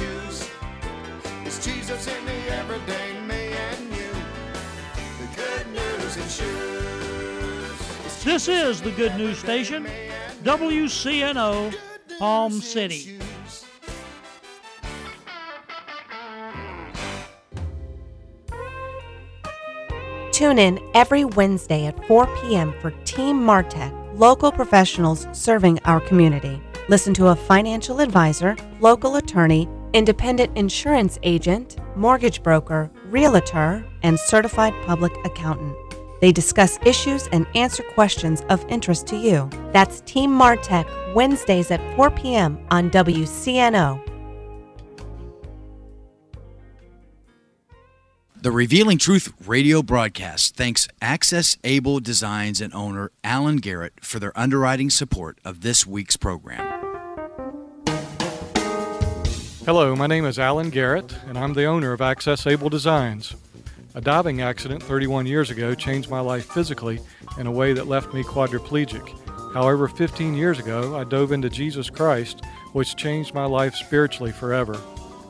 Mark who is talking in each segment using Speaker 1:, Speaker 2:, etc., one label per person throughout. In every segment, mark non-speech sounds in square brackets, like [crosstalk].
Speaker 1: issues. It's Jesus in the everyday me and you. The good news in shoes.
Speaker 2: This is the Good News Station, WCNO, Palm City.
Speaker 3: Tune in every Wednesday at 4 p.m. for Team Martech, local professionals serving our community. Listen to a financial advisor, local attorney, independent insurance agent, mortgage broker, realtor, and certified public accountant. They discuss issues and answer questions of interest to you. That's Team Martech, Wednesdays at 4 p.m. on WCNO.
Speaker 4: The Revealing Truth radio broadcast thanks Access Able Designs and owner Alan Garrett for their underwriting support of this week's program.
Speaker 5: Hello, my name is Alan Garrett, and I'm the owner of Access Able Designs. A diving accident 31 years ago changed my life physically in a way that left me quadriplegic. However, 15 years ago, I dove into Jesus Christ, which changed my life spiritually forever.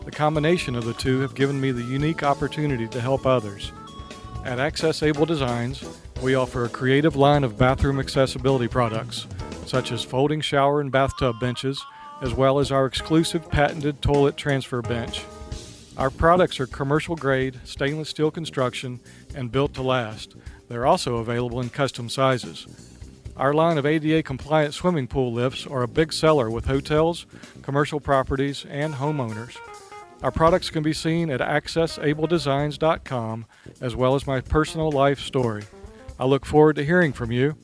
Speaker 5: The combination of the two have given me the unique opportunity to help others. At Access Able Designs, we offer a creative line of bathroom accessibility products, such as folding shower and bathtub benches, as well as our exclusive patented toilet transfer bench. Our products are commercial grade, stainless steel construction, and built to last. They're also available in custom sizes. Our line of ADA compliant swimming pool lifts are a big seller with hotels, commercial properties, and homeowners. Our products can be seen at accessabledesigns.com as well as my personal life story. I look forward to hearing from you.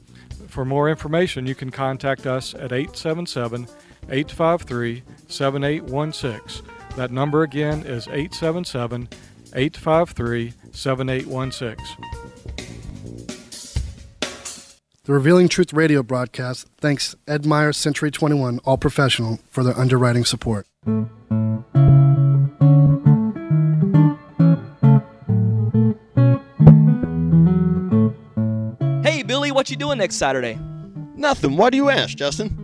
Speaker 5: For more information, you can contact us at 877 853 7816. That number again is 877 853 7816.
Speaker 6: The Revealing Truth radio broadcast thanks Ed Meyer Century 21 All Professional for their underwriting support.
Speaker 7: Hey, Billy, what you doing next Saturday?
Speaker 8: Nothing. Why do you ask, Justin?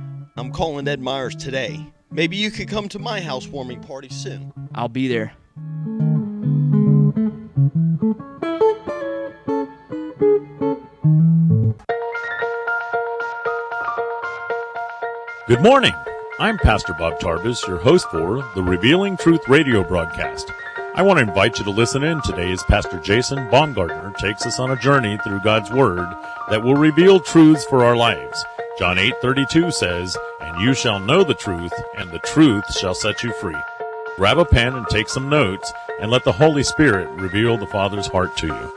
Speaker 8: I'm calling Ed Myers today. Maybe you could come to my housewarming party soon.
Speaker 7: I'll be there.
Speaker 9: Good morning. I'm Pastor Bob Tarvis, your host for the Revealing Truth radio broadcast. I want to invite you to listen in today as Pastor Jason Baumgartner takes us on a journey through God's Word that will reveal truths for our lives. John 8:32 says, "And you shall know the truth, and the truth shall set you free." Grab a pen and take some notes, and let the Holy Spirit reveal the Father's heart to you.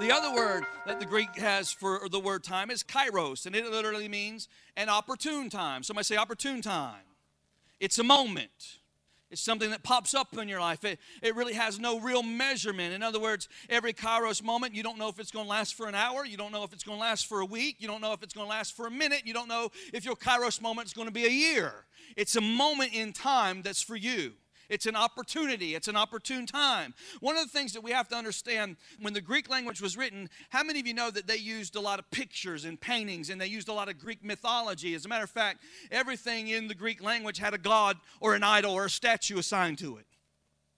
Speaker 10: The other word that the Greek has for the word time is kairos, and it literally means an opportune time. Somebody say opportune time. It's a moment. It's something that pops up in your life. It, it really has no real measurement. In other words, every kairos moment, you don't know if it's going to last for an hour. You don't know if it's going to last for a week. You don't know if it's going to last for a minute. You don't know if your kairos moment is going to be a year. It's a moment in time that's for you. It's an opportunity. It's an opportune time. One of the things that we have to understand when the Greek language was written, how many of you know that they used a lot of pictures and paintings and they used a lot of Greek mythology? As a matter of fact, everything in the Greek language had a god or an idol or a statue assigned to it.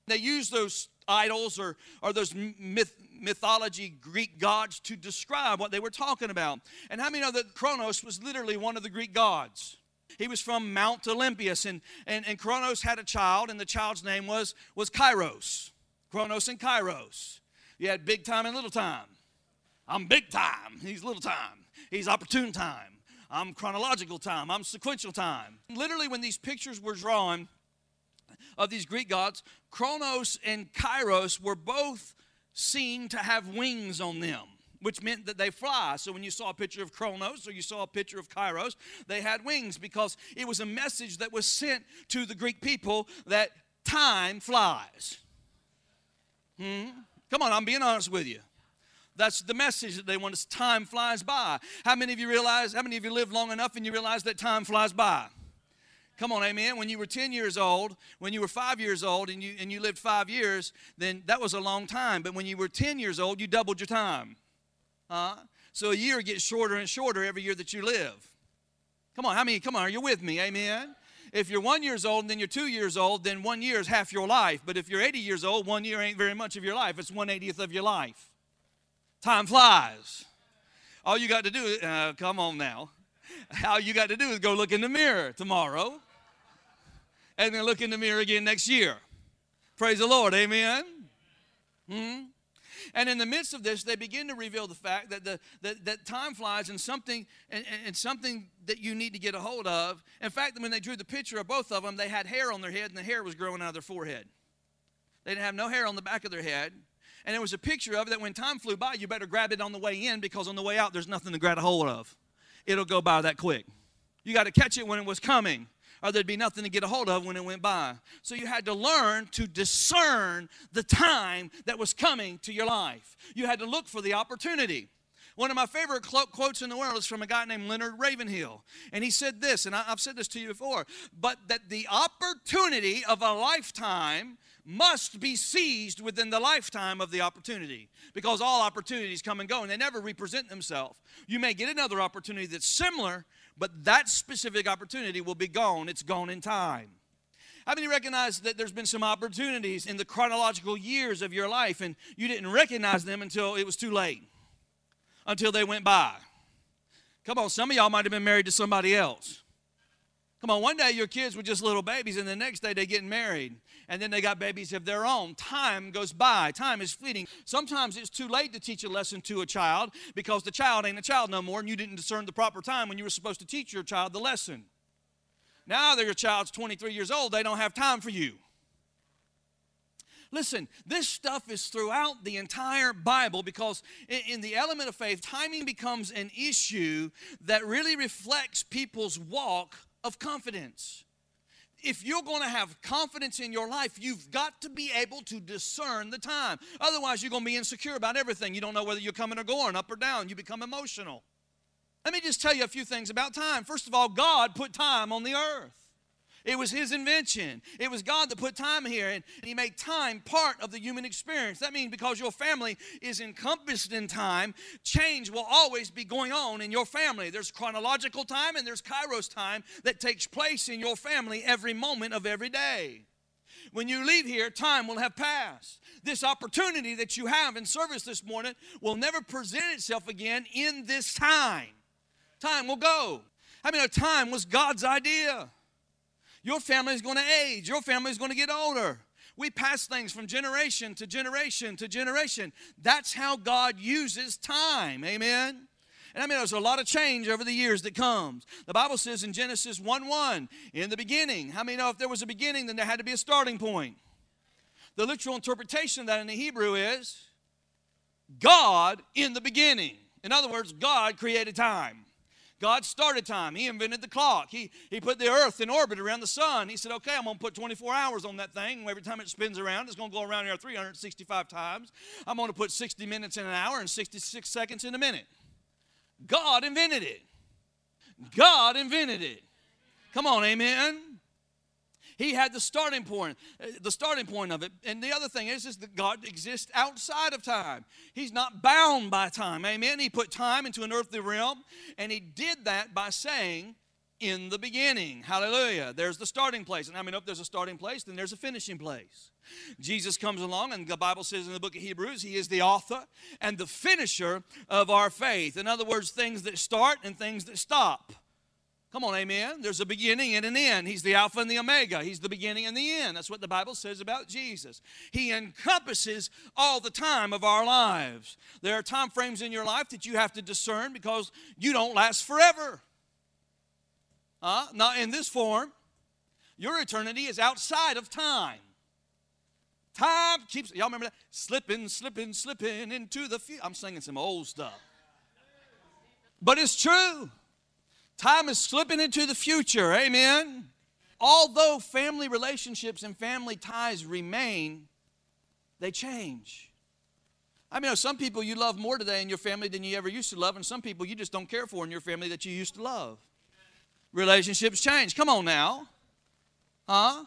Speaker 10: They used those idols or, or those myth, mythology Greek gods to describe what they were talking about. And how many know that Kronos was literally one of the Greek gods? He was from Mount Olympus, and, and, and Kronos had a child, and the child's name was, was Kairos. Kronos and Kairos. You had big time and little time. I'm big time. He's little time. He's opportune time. I'm chronological time. I'm sequential time. Literally, when these pictures were drawn of these Greek gods, Chronos and Kairos were both seen to have wings on them which meant that they fly. So when you saw a picture of Chronos or you saw a picture of Kairos, they had wings because it was a message that was sent to the Greek people that time flies. Hmm? Come on, I'm being honest with you. That's the message that they want us. Time flies by. How many of you realize, how many of you live long enough and you realize that time flies by? Come on, amen. When you were 10 years old, when you were five years old and you, and you lived five years, then that was a long time. But when you were 10 years old, you doubled your time. So a year gets shorter and shorter every year that you live. Come on, how many? Come on, are you with me? Amen. If you're one years old and then you're two years old, then one year is half your life. But if you're 80 years old, one year ain't very much of your life. It's 180th of your life. Time flies. All you got to do uh, come on now. All you got to do is go look in the mirror tomorrow and then look in the mirror again next year. Praise the Lord. Amen. Hmm? And in the midst of this, they begin to reveal the fact that, the, that, that time flies and something, and, and something that you need to get a hold of. In fact, when they drew the picture of both of them, they had hair on their head and the hair was growing out of their forehead. They didn't have no hair on the back of their head. And it was a picture of it that when time flew by, you better grab it on the way in because on the way out, there's nothing to grab a hold of. It'll go by that quick. You got to catch it when it was coming or there'd be nothing to get a hold of when it went by. So you had to learn to discern the time that was coming to your life. You had to look for the opportunity. One of my favorite quotes in the world is from a guy named Leonard Ravenhill. And he said this, and I've said this to you before, but that the opportunity of a lifetime must be seized within the lifetime of the opportunity because all opportunities come and go and they never represent themselves. You may get another opportunity that's similar, but that specific opportunity will be gone. It's gone in time. How many recognize that there's been some opportunities in the chronological years of your life and you didn't recognize them until it was too late, until they went by? Come on, some of y'all might have been married to somebody else. Come on, one day your kids were just little babies, and the next day they're getting married, and then they got babies of their own. Time goes by, time is fleeting. Sometimes it's too late to teach a lesson to a child because the child ain't a child no more, and you didn't discern the proper time when you were supposed to teach your child the lesson. Now that your child's 23 years old, they don't have time for you. Listen, this stuff is throughout the entire Bible because in, the element of faith, timing becomes an issue that really reflects people's walk of confidence. If you're going to have confidence in your life, you've got to be able to discern the time. Otherwise, you're going to be insecure about everything. You don't know whether you're coming or going, up or down. You become emotional. Let me just tell you a few things about time. First of all, God put time on the earth. It was his invention. It was God that put time here, and, he made time part of the human experience. That means because your family is encompassed in time, change will always be going on in your family. There's chronological time and there's kairos time that takes place in your family every moment of every day. When you leave here, time will have passed. This opportunity that you have in service this morning will never present itself again in this time. Time will go. I mean, a time was God's idea. Your family is going to age, your family is going to get older. We pass things from generation to generation to generation. That's how God uses time. Amen. And I mean, there's a lot of change over the years that comes. The Bible says in Genesis 1 1, in the beginning. How many know if there was a beginning, then there had to be a starting point? The literal interpretation of that in the Hebrew is God in the beginning. In other words, God created time. God started time. He invented the clock. He, he put the earth in orbit around the sun. He said, okay, I'm going to put 24 hours on that thing. Every time it spins around, it's going to go around here 365 times. I'm going to put 60 minutes in an hour and 66 seconds in a minute. God invented it. God invented it. Come on, amen. He had the starting point, uh, the starting point of it. And the other thing is, is that God exists outside of time. He's not bound by time. Amen. He put time into an earthly realm, and he did that by saying, in the beginning. Hallelujah. There's the starting place. And I mean, if there's a starting place, then there's a finishing place. Jesus comes along, and the Bible says in the book of Hebrews, He is the author and the finisher of our faith. In other words, things that start and things that stop. Come on, amen. There's a beginning and an end. He's the Alpha and the Omega. He's the beginning and the end. That's what the Bible says about Jesus. He encompasses all the time of our lives. There are time frames in your life that you have to discern because you don't last forever. Uh, not in this form. Your eternity is outside of time. Time keeps, y'all remember that? Slipping, slipping, slipping into the future. I'm singing some old stuff. But it's true. Time is slipping into the future. Amen. Although family relationships and family ties remain, they change. I mean, some people you love more today in your family than you ever used to love, and some people you just don't care for in your family that you used to love. Relationships change. Come on now. Huh?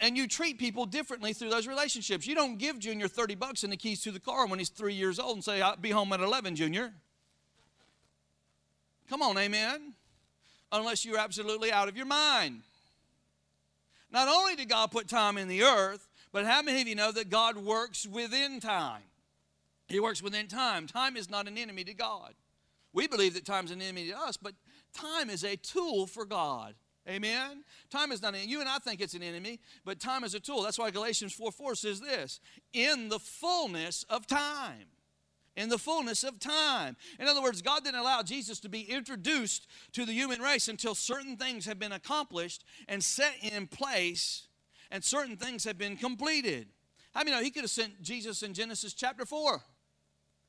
Speaker 10: And you treat people differently through those relationships. You don't give Junior 30 bucks and the keys to the car when he's three years old and say, I'll be home at 11, Junior. Come on, amen. Unless you're absolutely out of your mind. Not only did God put time in the earth, but how many of you know that God works within time? He works within time. Time is not an enemy to God. We believe that time's an enemy to us, but time is a tool for God. Amen. Time is not an enemy. you and I think it's an enemy, but time is a tool. That's why Galatians 4 4 says this in the fullness of time in the fullness of time. In other words, God didn't allow Jesus to be introduced to the human race until certain things have been accomplished and set in place and certain things have been completed. I know he could have sent Jesus in Genesis chapter 4?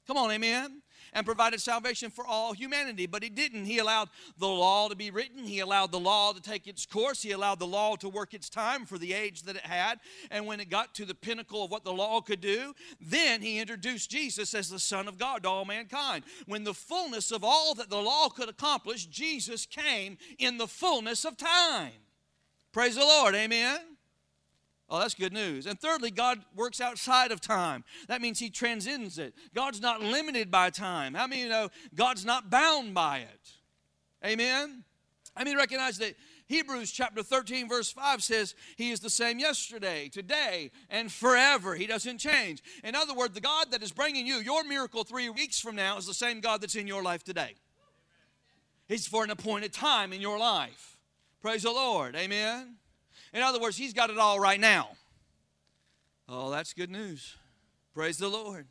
Speaker 10: Come on, amen and provided salvation for all humanity. But he didn't. He allowed the law to be written, he allowed the law to take its course, he allowed the law to work its time for the age that it had. And when it got to the pinnacle of what the law could do, then he introduced Jesus as the Son of God to all mankind. When the fullness of all that the law could accomplish, Jesus came in the fullness of time. Praise the Lord, amen. Oh, that's good news. And thirdly, God works outside of time. That means He transcends it. God's not limited by time. How many you know God's not bound by it? Amen? I mean, recognize that Hebrews chapter 13, verse 5 says, He is the same yesterday, today, and forever. He doesn't change. In other words, the God that is bringing you your miracle three weeks from now is the same God that's in your life today. He's for an appointed time in your life. Praise the Lord. Amen. In other words, he's got it all right now. Oh, that's good news. Praise the Lord.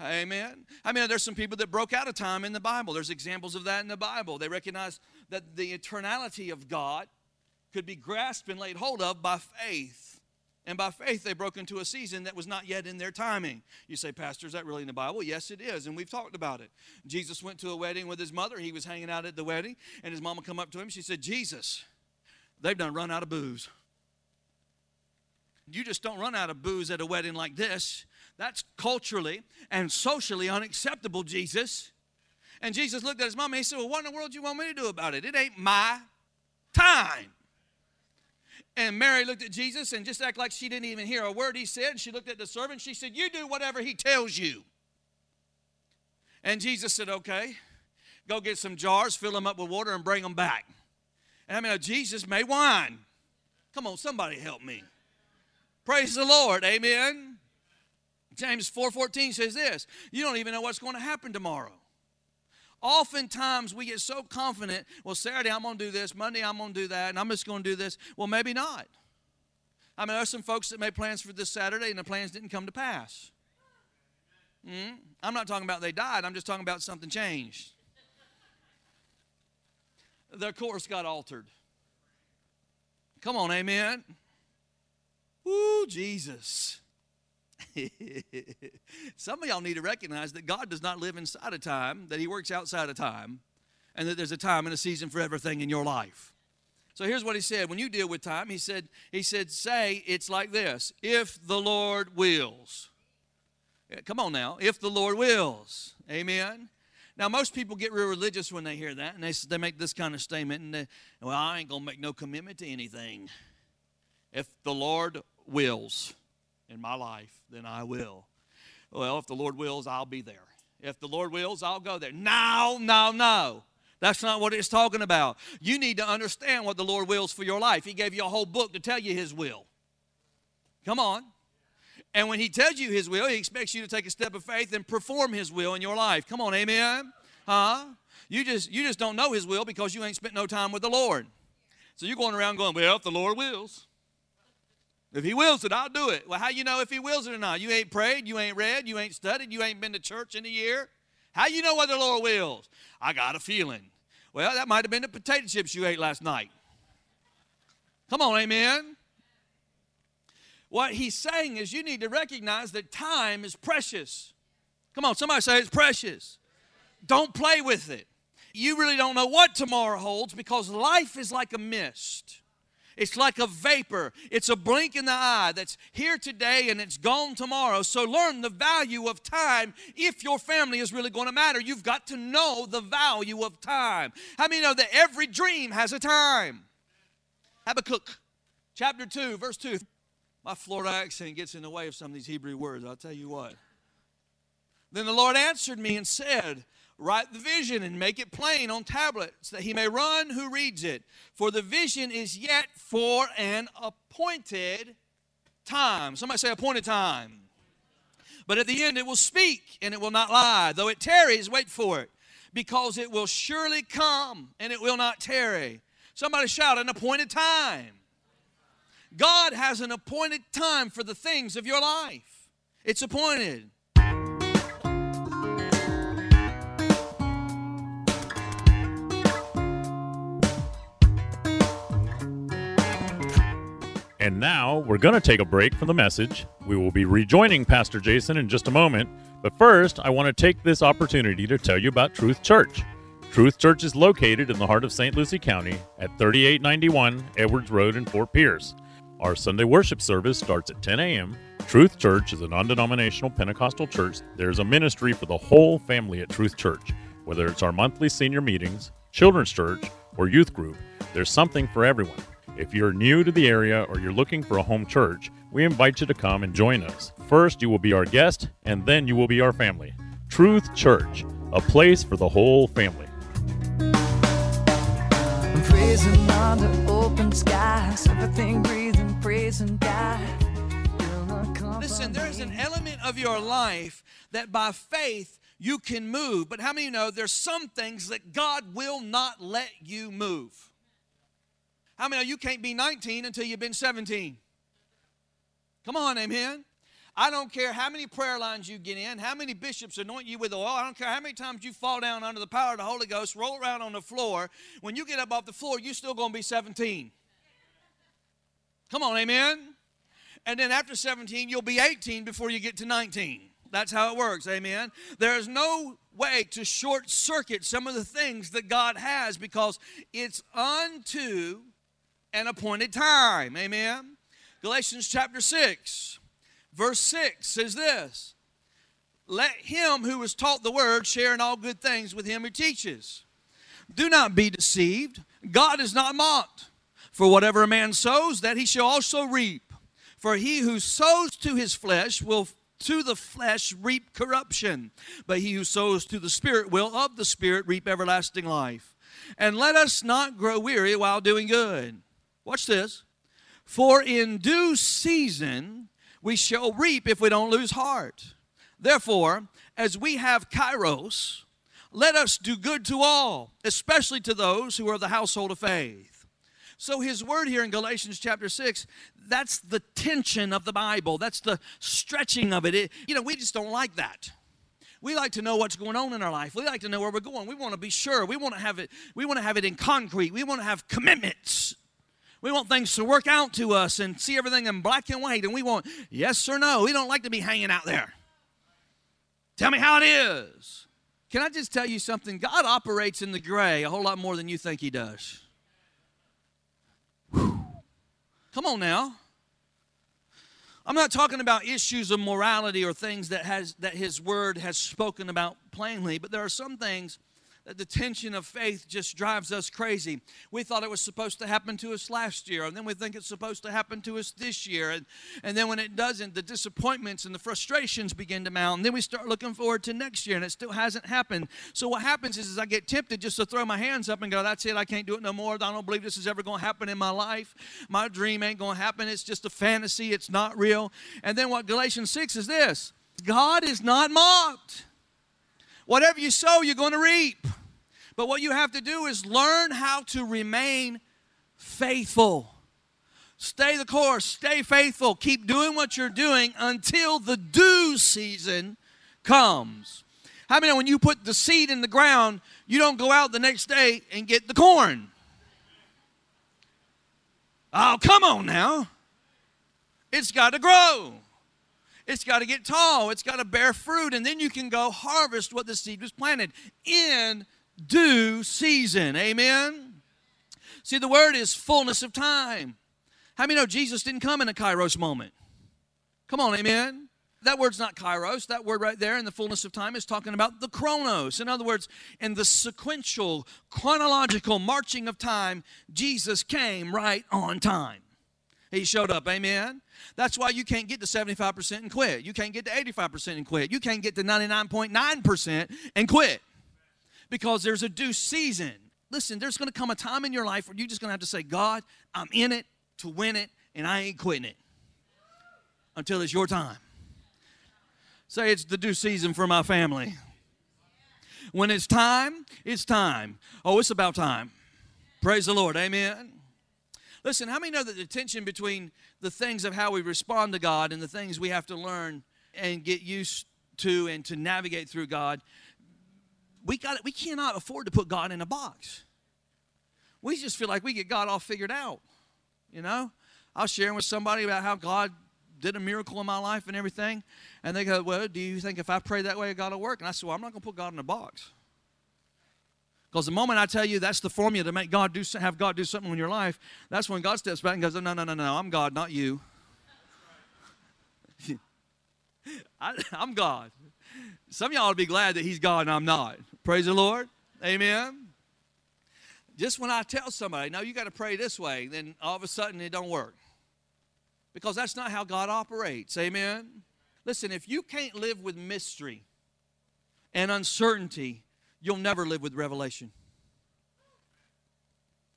Speaker 10: Amen. I mean, there's some people that broke out of time in the Bible. There's examples of that in the Bible. They recognize that the eternality of God could be grasped and laid hold of by faith. And by faith, they broke into a season that was not yet in their timing. You say, Pastor, is that really in the Bible? Yes, it is, and we've talked about it. Jesus went to a wedding with his mother. He was hanging out at the wedding, and his mama come up to him. She said, Jesus, they've done run out of booze. You just don't run out of booze at a wedding like this. That's culturally and socially unacceptable, Jesus. And Jesus looked at his mom and he said, Well, what in the world do you want me to do about it? It ain't my time. And Mary looked at Jesus and just act like she didn't even hear a word he said. She looked at the servant. She said, You do whatever he tells you. And Jesus said, Okay, go get some jars, fill them up with water, and bring them back. And I mean, Jesus made wine. Come on, somebody help me. Praise the Lord. Amen. James 4:14 says this, you don't even know what's going to happen tomorrow. Oftentimes we get so confident, well, Saturday I'm going to do this, Monday I'm going to do that, and I'm just going to do this. Well, maybe not. I mean, there's some folks that made plans for this Saturday and the plans didn't come to pass. Mm? I'm not talking about they died, I'm just talking about something changed. Their course got altered. Come on, amen. Ooh, Jesus. [laughs] Some of y'all need to recognize that God does not live inside of time, that He works outside of time, and that there's a time and a season for everything in your life. So here's what he said. When you deal with time, he said, he said, say it's like this. If the Lord wills. Come on now. If the Lord wills. Amen. Now, most people get real religious when they hear that, and they, they make this kind of statement, and they, well, I ain't going to make no commitment to anything. If the Lord wills in my life, then I will. Well, if the Lord wills, I'll be there. If the Lord wills, I'll go there. No, no, no. That's not what it's talking about. You need to understand what the Lord wills for your life. He gave you a whole book to tell you His will. Come on. And when He tells you His will, He expects you to take a step of faith and perform His will in your life. Come on, amen. Huh? You just you just don't know his will because you ain't spent no time with the Lord. So you're going around going, well, if the Lord wills. If he wills it, I'll do it. Well, how you know if he wills it or not? You ain't prayed, you ain't read, you ain't studied, you ain't been to church in a year. How you know what the Lord wills? I got a feeling. Well, that might have been the potato chips you ate last night. Come on, amen. What he's saying is you need to recognize that time is precious. Come on, somebody say it's precious. Don't play with it. You really don't know what tomorrow holds because life is like a mist. It's like a vapor. It's a blink in the eye that's here today and it's gone tomorrow. So learn the value of time if your family is really going to matter. You've got to know the value of time. How many know that every dream has a time? Habakkuk chapter 2, verse 2. My Florida accent gets in the way of some of these Hebrew words, I'll tell you what. Then the Lord answered me and said, Write the vision and make it plain on tablets that he may run who reads it. For the vision is yet for an appointed time. Somebody say appointed time. But at the end it will speak and it will not lie. Though it tarries, wait for it, because it will surely come and it will not tarry. Somebody shout, an appointed time. God has an appointed time for the things of your life. It's appointed.
Speaker 9: And now we're going to take a break from the message. We will be rejoining Pastor Jason in just a moment. But first, I want to take this opportunity to tell you about Truth Church. Truth Church is located in the heart of St. Lucie County at 3891 Edwards Road in Fort Pierce. Our Sunday worship service starts at 10 a.m. Truth Church is a non denominational Pentecostal church. There's a ministry for the whole family at Truth Church. Whether it's our monthly senior meetings, children's church, or youth group, there's something for everyone. If you're new to the area or you're looking for a home church, we invite you to come and join us. First, you will be our guest, and then you will be our family. Truth Church, a place for the whole family.
Speaker 11: Under open skies, everything breathing, praising God.
Speaker 10: Listen, there's an element of your life that by faith you can move. But how many know there's some things that God will not let you move? How many know you can't be 19 until you've been 17? Come on, amen. I don't care how many prayer lines you get in, how many bishops anoint you with oil. I don't care how many times you fall down under the power of the Holy Ghost, roll around on the floor. When you get up off the floor, you're still going to be 17. Come on, amen. And then after 17, you'll be 18 before you get to 19. That's how it works, amen. There is no way to short circuit some of the things that God has because it's unto an appointed time. Amen. Galatians chapter 6, verse 6 says this Let him who was taught the word share in all good things with him who teaches. Do not be deceived. God is not mocked. For whatever a man sows, that he shall also reap. For he who sows to his flesh will to the flesh reap corruption, but he who sows to the Spirit will of the Spirit reap everlasting life. And let us not grow weary while doing good. Watch this. For in due season we shall reap if we don't lose heart. Therefore, as we have kairos, let us do good to all, especially to those who are the household of faith. So, his word here in Galatians chapter 6, that's the tension of the Bible. That's the stretching of it. it. You know, we just don't like that. We like to know what's going on in our life. We like to know where we're going. We want to be sure. We want to have it, we want to have it in concrete. We want to have commitments. We want things to work out to us and see everything in black and white. And we want yes or no. We don't like to be hanging out there. Tell me how it is. Can I just tell you something? God operates in the gray a whole lot more than you think He does. Come on now. I'm not talking about issues of morality or things that has that his word has spoken about plainly, but there are some things the tension of faith just drives us crazy. We thought it was supposed to happen to us last year, and then we think it's supposed to happen to us this year. And, and then when it doesn't, the disappointments and the frustrations begin to mount. And then we start looking forward to next year, and it still hasn't happened. So what happens is, is I get tempted just to throw my hands up and go, That's it, I can't do it no more. I don't believe this is ever going to happen in my life. My dream ain't going to happen. It's just a fantasy, it's not real. And then what Galatians 6 is this God is not mocked. Whatever you sow, you're going to reap. But what you have to do is learn how to remain faithful. Stay the course, stay faithful, keep doing what you're doing until the due season comes. How many when you put the seed in the ground, you don't go out the next day and get the corn? Oh, come on now. It's got to grow. It's got to get tall. It's got to bear fruit. And then you can go harvest what the seed was planted in due season. Amen. See, the word is fullness of time. How many know Jesus didn't come in a kairos moment? Come on, amen. That word's not kairos. That word right there in the fullness of time is talking about the chronos. In other words, in the sequential, chronological marching of time, Jesus came right on time. He showed up, amen. That's why you can't get to 75% and quit. You can't get to 85% and quit. You can't get to 99.9% and quit because there's a due season. Listen, there's going to come a time in your life where you're just going to have to say, God, I'm in it to win it, and I ain't quitting it until it's your time. Say it's the due season for my family. When it's time, it's time. Oh, it's about time. Praise the Lord. Amen. Listen, how many know that the tension between the things of how we respond to God and the things we have to learn and get used to and to navigate through God, we got we cannot afford to put God in a box. We just feel like we get God all figured out. You know? I was sharing with somebody about how God did a miracle in my life and everything. And they go, Well, do you think if I pray that way, God will work? And I said, Well, I'm not going to put God in a box. Because the moment I tell you that's the formula to make God do have God do something in your life, that's when God steps back and goes, No, no, no, no, I'm God, not you. [laughs] I, am God. Some of y'all would be glad that He's God and I'm not. Praise the Lord. Amen. Just when I tell somebody, no, you got to pray this way, then all of a sudden it don't work. Because that's not how God operates. Amen. Listen, if you can't live with mystery and uncertainty, you'll never live with revelation.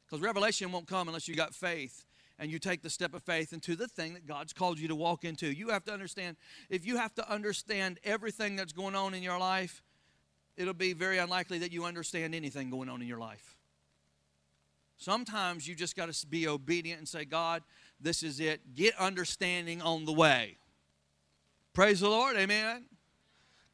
Speaker 10: Because revelation won't come unless you got faith and you take the step of faith into the thing that God's called you to walk into. You have to understand, if you have to understand everything that's going on in your life, it'll be very unlikely that you understand anything going on in your life. Sometimes you just got to be obedient and say, God, this is it. Get understanding on the way. Praise the Lord. Amen.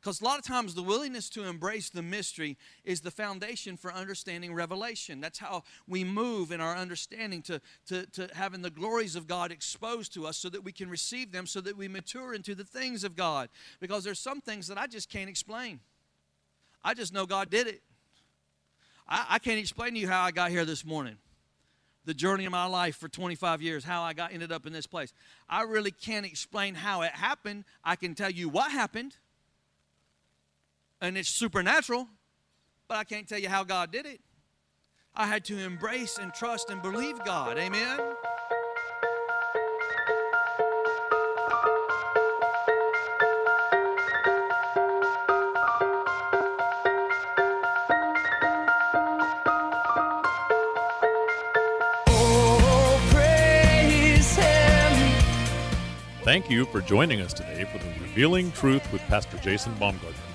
Speaker 10: Because a lot of times the willingness to embrace the mystery is the foundation for understanding revelation. That's how we move in our understanding to, to, to having the glories of God exposed to us so that we can receive them, so that we mature into the things of God. Because there's some things that I just can't explain. I just know God did it. I, I can't explain to you how I got here this morning the journey of my life for 25 years, how I got ended up in this place. I really can't explain how it happened. I can tell you what happened and it's supernatural, but I can't tell you how God did it. I had to embrace and trust and believe God. Amen.
Speaker 9: Thank you for joining us today for the Revealing Truth with Pastor Jason Baumgartner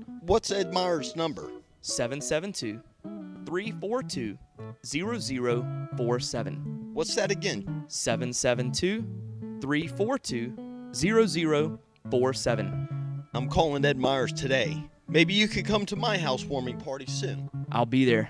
Speaker 8: What's Ed Myers' number?
Speaker 7: 772 342 0047.
Speaker 8: What's that again?
Speaker 7: 772 342 0047.
Speaker 8: I'm calling Ed Myers today. Maybe you could come to my housewarming party soon.
Speaker 7: I'll be there.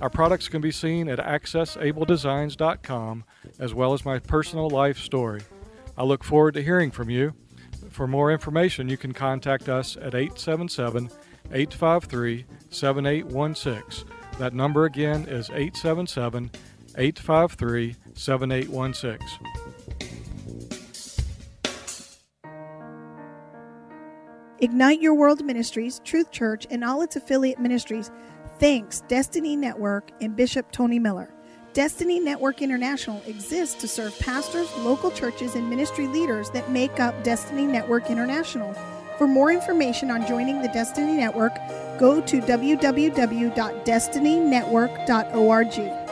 Speaker 5: Our products can be seen at accessabledesigns.com as well as my personal life story. I look forward to hearing from you. For more information, you can contact us at 877 853 7816. That number again is 877 853 7816.
Speaker 12: Ignite Your World Ministries, Truth Church, and all its affiliate ministries thanks Destiny Network and Bishop Tony Miller. Destiny Network International exists to serve pastors, local churches, and ministry leaders that make up Destiny Network International. For more information on joining the Destiny Network, go to www.destinynetwork.org.